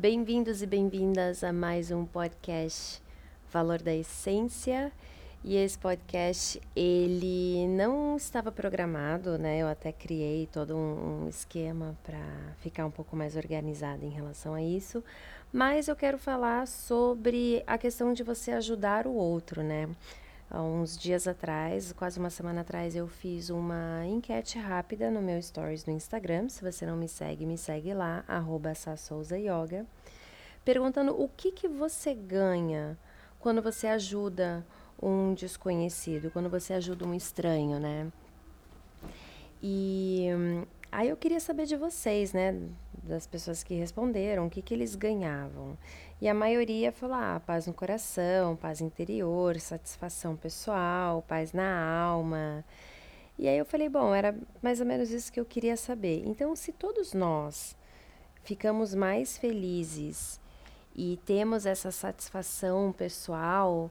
Bem-vindos e bem-vindas a mais um podcast Valor da Essência. E esse podcast, ele não estava programado, né? Eu até criei todo um, um esquema para ficar um pouco mais organizada em relação a isso. Mas eu quero falar sobre a questão de você ajudar o outro, né? Há uns dias atrás, quase uma semana atrás, eu fiz uma enquete rápida no meu stories no Instagram. Se você não me segue, me segue lá, arroba perguntando o que, que você ganha quando você ajuda um desconhecido, quando você ajuda um estranho, né? E aí eu queria saber de vocês, né? Das pessoas que responderam, o que, que eles ganhavam. E a maioria falou: ah, paz no coração, paz interior, satisfação pessoal, paz na alma. E aí eu falei: bom, era mais ou menos isso que eu queria saber. Então, se todos nós ficamos mais felizes e temos essa satisfação pessoal,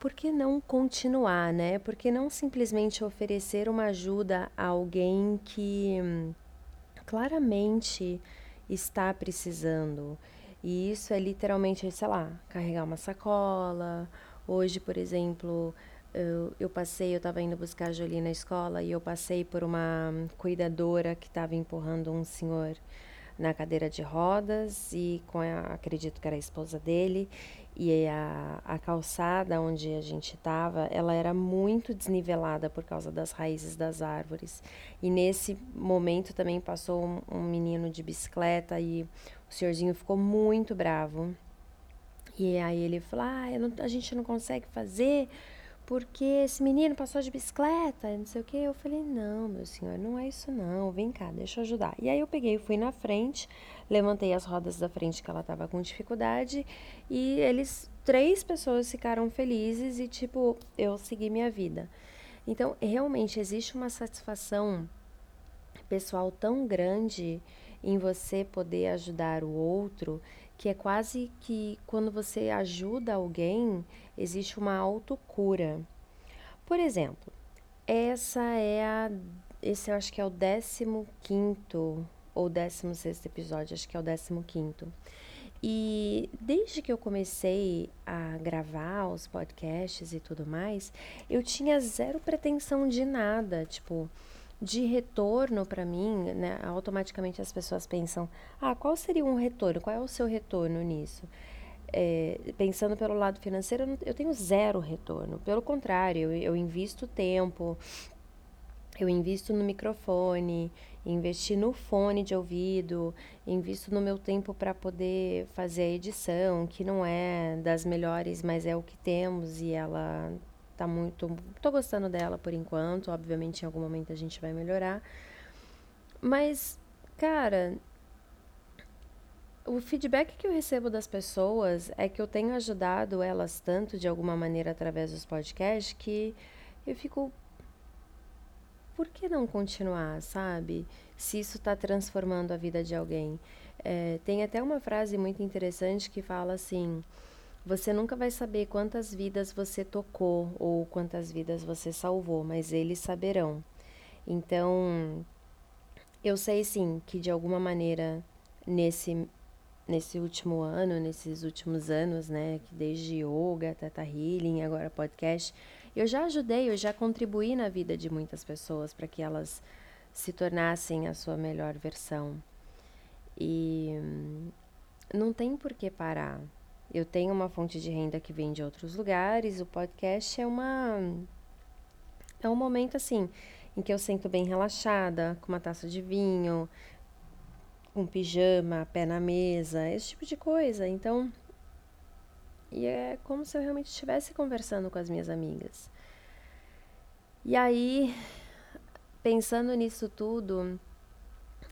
por que não continuar, né? Por que não simplesmente oferecer uma ajuda a alguém que hum, claramente está precisando? E isso é literalmente, sei lá, carregar uma sacola. Hoje, por exemplo, eu, eu passei, eu estava indo buscar a Jolie na escola e eu passei por uma cuidadora que estava empurrando um senhor na cadeira de rodas e com a, acredito que era a esposa dele e a, a calçada onde a gente estava ela era muito desnivelada por causa das raízes das árvores e nesse momento também passou um, um menino de bicicleta e o senhorzinho ficou muito bravo. E aí ele falou: ah, não, a gente não consegue fazer porque esse menino passou de bicicleta, não sei o que. Eu falei: não, meu senhor, não é isso não, vem cá, deixa eu ajudar. E aí eu peguei, fui na frente, levantei as rodas da frente que ela tava com dificuldade e eles, três pessoas ficaram felizes e tipo, eu segui minha vida. Então, realmente existe uma satisfação pessoal tão grande em você poder ajudar o outro, que é quase que quando você ajuda alguém, existe uma autocura. Por exemplo, essa é a esse eu acho que é o 15 ou 16 episódio, acho que é o 15. E desde que eu comecei a gravar os podcasts e tudo mais, eu tinha zero pretensão de nada, tipo, de retorno para mim, né, automaticamente as pessoas pensam: ah, qual seria um retorno? Qual é o seu retorno nisso? É, pensando pelo lado financeiro, eu tenho zero retorno. Pelo contrário, eu, eu invisto tempo, eu invisto no microfone, investi no fone de ouvido, invisto no meu tempo para poder fazer a edição, que não é das melhores, mas é o que temos e ela tá muito. tô gostando dela por enquanto. Obviamente, em algum momento a gente vai melhorar. Mas, cara, o feedback que eu recebo das pessoas é que eu tenho ajudado elas tanto de alguma maneira através dos podcasts que eu fico. Por que não continuar, sabe? Se isso está transformando a vida de alguém. É, tem até uma frase muito interessante que fala assim você nunca vai saber quantas vidas você tocou ou quantas vidas você salvou, mas eles saberão. Então, eu sei sim que de alguma maneira nesse nesse último ano, nesses últimos anos, né, que desde yoga, teta healing, agora podcast, eu já ajudei, eu já contribuí na vida de muitas pessoas para que elas se tornassem a sua melhor versão. E não tem por que parar. Eu tenho uma fonte de renda que vem de outros lugares. O podcast é uma é um momento assim em que eu sento bem relaxada, com uma taça de vinho, um pijama, pé na mesa, esse tipo de coisa. Então, e é como se eu realmente estivesse conversando com as minhas amigas. E aí, pensando nisso tudo,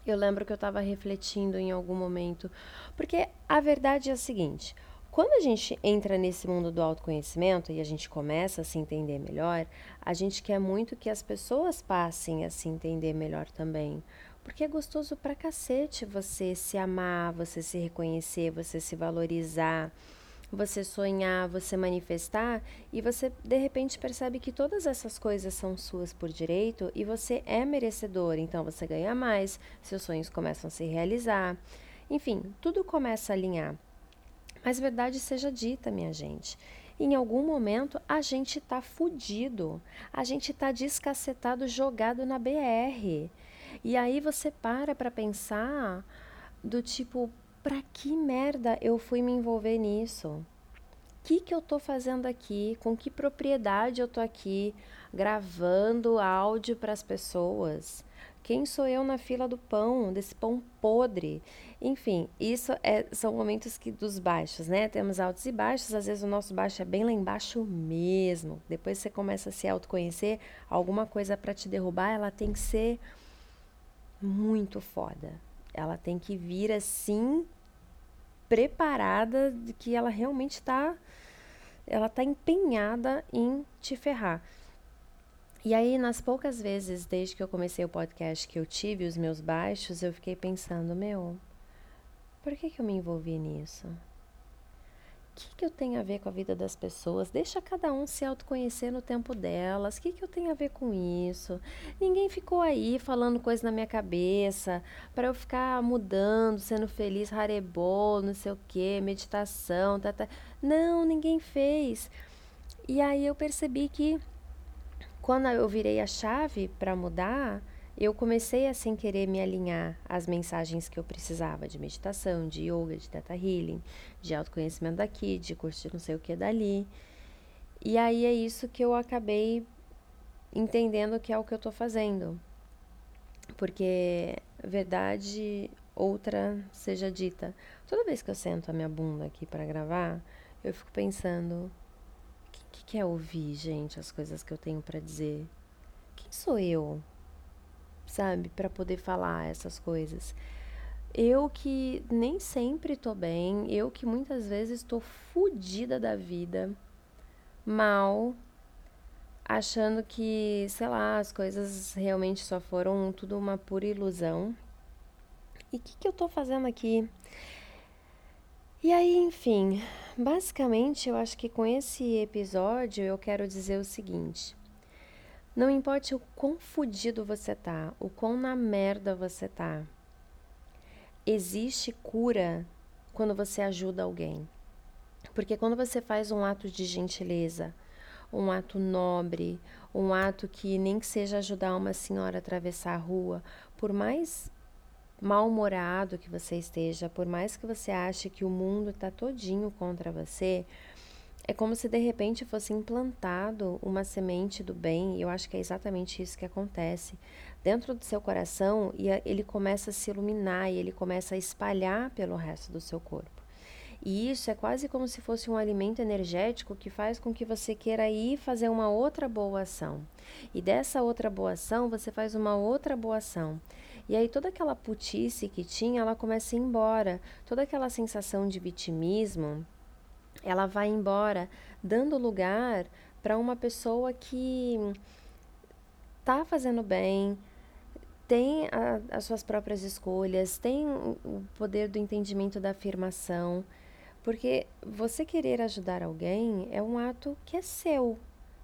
eu lembro que eu estava refletindo em algum momento, porque a verdade é a seguinte: quando a gente entra nesse mundo do autoconhecimento e a gente começa a se entender melhor, a gente quer muito que as pessoas passem a se entender melhor também. Porque é gostoso pra cacete você se amar, você se reconhecer, você se valorizar, você sonhar, você manifestar e você de repente percebe que todas essas coisas são suas por direito e você é merecedor, então você ganha mais, seus sonhos começam a se realizar. Enfim, tudo começa a alinhar. Mas verdade seja dita, minha gente. Em algum momento a gente tá fudido, a gente tá descacetado, jogado na BR. E aí você para para pensar do tipo, para que merda eu fui me envolver nisso? O que, que eu tô fazendo aqui? Com que propriedade eu tô aqui gravando áudio para as pessoas? Quem sou eu na fila do pão, desse pão podre? Enfim, isso é, são momentos que dos baixos, né? Temos altos e baixos, às vezes o nosso baixo é bem lá embaixo mesmo. Depois você começa a se autoconhecer, alguma coisa para te derrubar, ela tem que ser muito foda. Ela tem que vir assim preparada de que ela realmente está ela está empenhada em te ferrar. E aí, nas poucas vezes desde que eu comecei o podcast que eu tive os meus baixos, eu fiquei pensando, meu, por que, que eu me envolvi nisso? que, que eu tenho a ver com a vida das pessoas? Deixa cada um se autoconhecer no tempo delas. O que, que eu tenho a ver com isso? Ninguém ficou aí falando coisa na minha cabeça para eu ficar mudando, sendo feliz, harebol, não sei o que, meditação, tá, tá. Não, ninguém fez. E aí eu percebi que quando eu virei a chave para mudar, eu comecei a sem querer me alinhar às mensagens que eu precisava de meditação, de yoga, de teta healing, de autoconhecimento daqui, de curso não sei o que dali. E aí é isso que eu acabei entendendo que é o que eu tô fazendo. Porque verdade outra seja dita. Toda vez que eu sento a minha bunda aqui para gravar, eu fico pensando: quer ouvir, gente, as coisas que eu tenho para dizer? Quem sou eu? sabe, para poder falar essas coisas. Eu que nem sempre tô bem, eu que muitas vezes tô fodida da vida, mal, achando que, sei lá, as coisas realmente só foram tudo uma pura ilusão. E o que, que eu tô fazendo aqui? E aí, enfim, basicamente eu acho que com esse episódio eu quero dizer o seguinte: não importa o quão fudido você tá, o quão na merda você tá. Existe cura quando você ajuda alguém. Porque quando você faz um ato de gentileza, um ato nobre, um ato que nem que seja ajudar uma senhora a atravessar a rua, por mais mal-humorado que você esteja, por mais que você ache que o mundo está todinho contra você, é como se de repente fosse implantado uma semente do bem, e eu acho que é exatamente isso que acontece. Dentro do seu coração, e ele começa a se iluminar e ele começa a espalhar pelo resto do seu corpo. E isso é quase como se fosse um alimento energético que faz com que você queira ir fazer uma outra boa ação. E dessa outra boa ação, você faz uma outra boa ação. E aí toda aquela putice que tinha, ela começa a ir embora. Toda aquela sensação de vitimismo, ela vai embora, dando lugar para uma pessoa que está fazendo bem, tem a, as suas próprias escolhas, tem o poder do entendimento da afirmação, porque você querer ajudar alguém é um ato que é seu,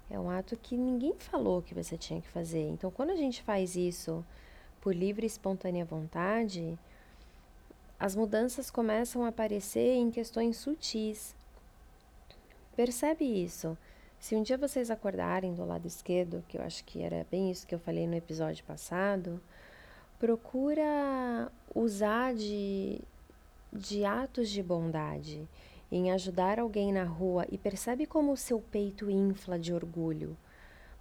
é um ato que ninguém falou que você tinha que fazer. Então, quando a gente faz isso por livre e espontânea vontade, as mudanças começam a aparecer em questões sutis. Percebe isso. Se um dia vocês acordarem do lado esquerdo, que eu acho que era bem isso que eu falei no episódio passado, procura usar de, de atos de bondade em ajudar alguém na rua e percebe como o seu peito infla de orgulho.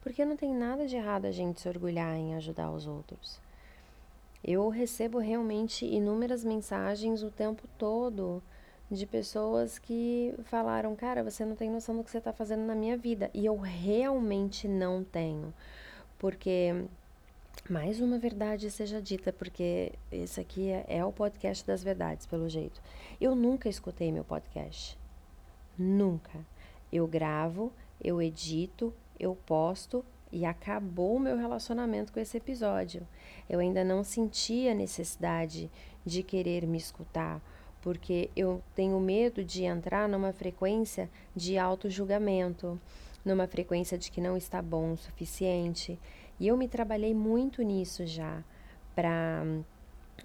Porque não tem nada de errado a gente se orgulhar em ajudar os outros. Eu recebo realmente inúmeras mensagens o tempo todo de pessoas que falaram, cara, você não tem noção do que você está fazendo na minha vida. E eu realmente não tenho. Porque, mais uma verdade seja dita, porque esse aqui é, é o podcast das verdades, pelo jeito. Eu nunca escutei meu podcast. Nunca. Eu gravo, eu edito, eu posto e acabou o meu relacionamento com esse episódio. Eu ainda não senti a necessidade de querer me escutar porque eu tenho medo de entrar numa frequência de auto-julgamento, numa frequência de que não está bom o suficiente. E eu me trabalhei muito nisso já, para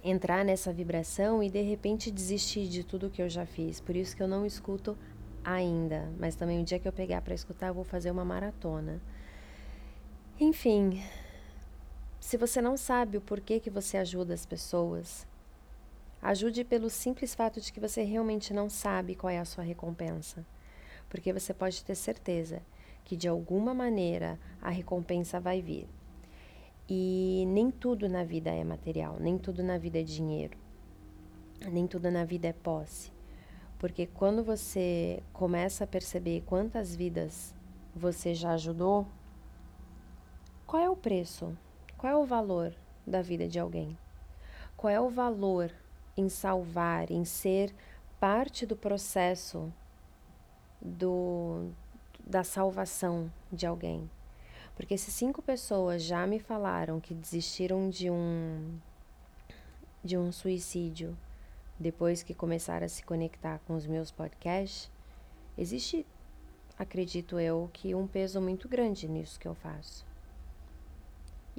entrar nessa vibração e de repente desistir de tudo que eu já fiz. Por isso que eu não escuto ainda, mas também o dia que eu pegar para escutar, eu vou fazer uma maratona. Enfim, se você não sabe o porquê que você ajuda as pessoas, ajude pelo simples fato de que você realmente não sabe qual é a sua recompensa. Porque você pode ter certeza que de alguma maneira a recompensa vai vir. E nem tudo na vida é material, nem tudo na vida é dinheiro, nem tudo na vida é posse. Porque quando você começa a perceber quantas vidas você já ajudou, qual é o preço? Qual é o valor da vida de alguém? Qual é o valor em salvar, em ser parte do processo do, da salvação de alguém? Porque se cinco pessoas já me falaram que desistiram de um de um suicídio depois que começaram a se conectar com os meus podcasts, existe, acredito eu, que um peso muito grande nisso que eu faço.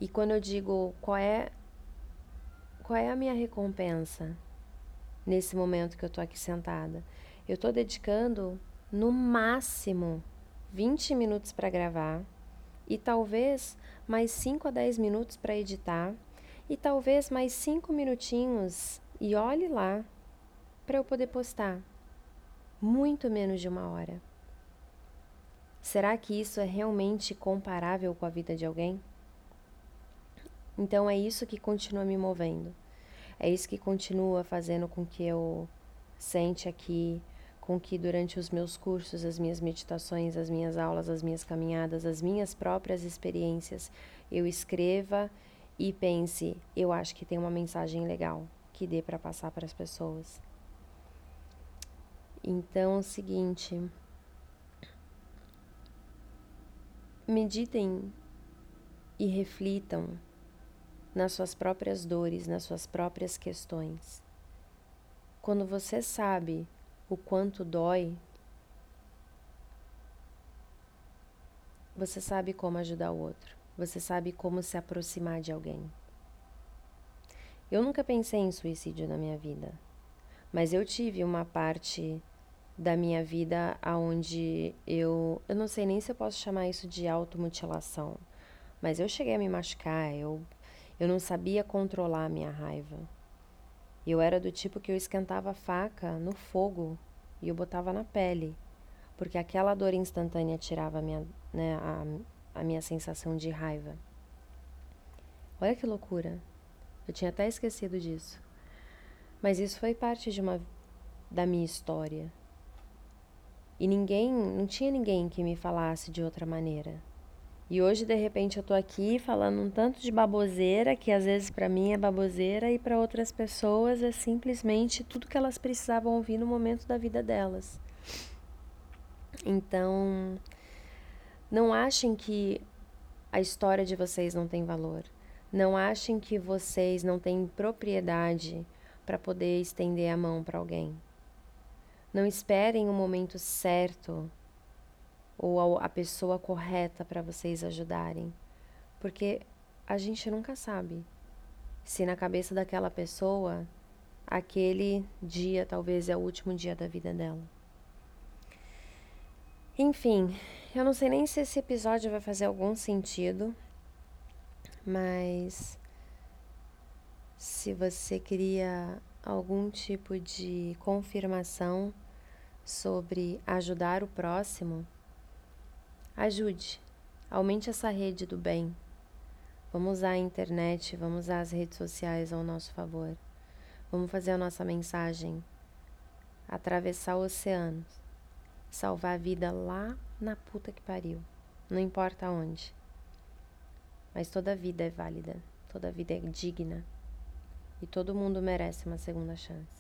E quando eu digo qual é qual é a minha recompensa nesse momento que eu tô aqui sentada, eu tô dedicando no máximo 20 minutos para gravar e talvez mais 5 a 10 minutos para editar e talvez mais 5 minutinhos e olhe lá para eu poder postar. Muito menos de uma hora. Será que isso é realmente comparável com a vida de alguém? Então é isso que continua me movendo. É isso que continua fazendo com que eu sente aqui com que durante os meus cursos, as minhas meditações, as minhas aulas, as minhas caminhadas, as minhas próprias experiências, eu escreva e pense, eu acho que tem uma mensagem legal que dê para passar para as pessoas. Então, é o seguinte, meditem e reflitam nas suas próprias dores, nas suas próprias questões. Quando você sabe o quanto dói, você sabe como ajudar o outro, você sabe como se aproximar de alguém. Eu nunca pensei em suicídio na minha vida, mas eu tive uma parte da minha vida onde eu, eu não sei nem se eu posso chamar isso de automutilação, mas eu cheguei a me machucar, eu, eu não sabia controlar a minha raiva. Eu era do tipo que eu esquentava a faca no fogo e eu botava na pele, porque aquela dor instantânea tirava a minha, né, a, a minha sensação de raiva. Olha que loucura. Eu tinha até esquecido disso. Mas isso foi parte de uma da minha história. E ninguém, não tinha ninguém que me falasse de outra maneira. E hoje, de repente, eu tô aqui falando um tanto de baboseira, que às vezes para mim é baboseira e para outras pessoas é simplesmente tudo que elas precisavam ouvir no momento da vida delas. Então, não achem que a história de vocês não tem valor. Não achem que vocês não têm propriedade para poder estender a mão para alguém. Não esperem o momento certo ou a pessoa correta para vocês ajudarem. Porque a gente nunca sabe se na cabeça daquela pessoa aquele dia talvez é o último dia da vida dela. Enfim, eu não sei nem se esse episódio vai fazer algum sentido, mas se você queria algum tipo de confirmação sobre ajudar o próximo, Ajude, aumente essa rede do bem. Vamos usar a internet, vamos usar as redes sociais ao nosso favor. Vamos fazer a nossa mensagem atravessar oceanos, salvar a vida lá na puta que pariu, não importa onde. Mas toda vida é válida, toda vida é digna e todo mundo merece uma segunda chance.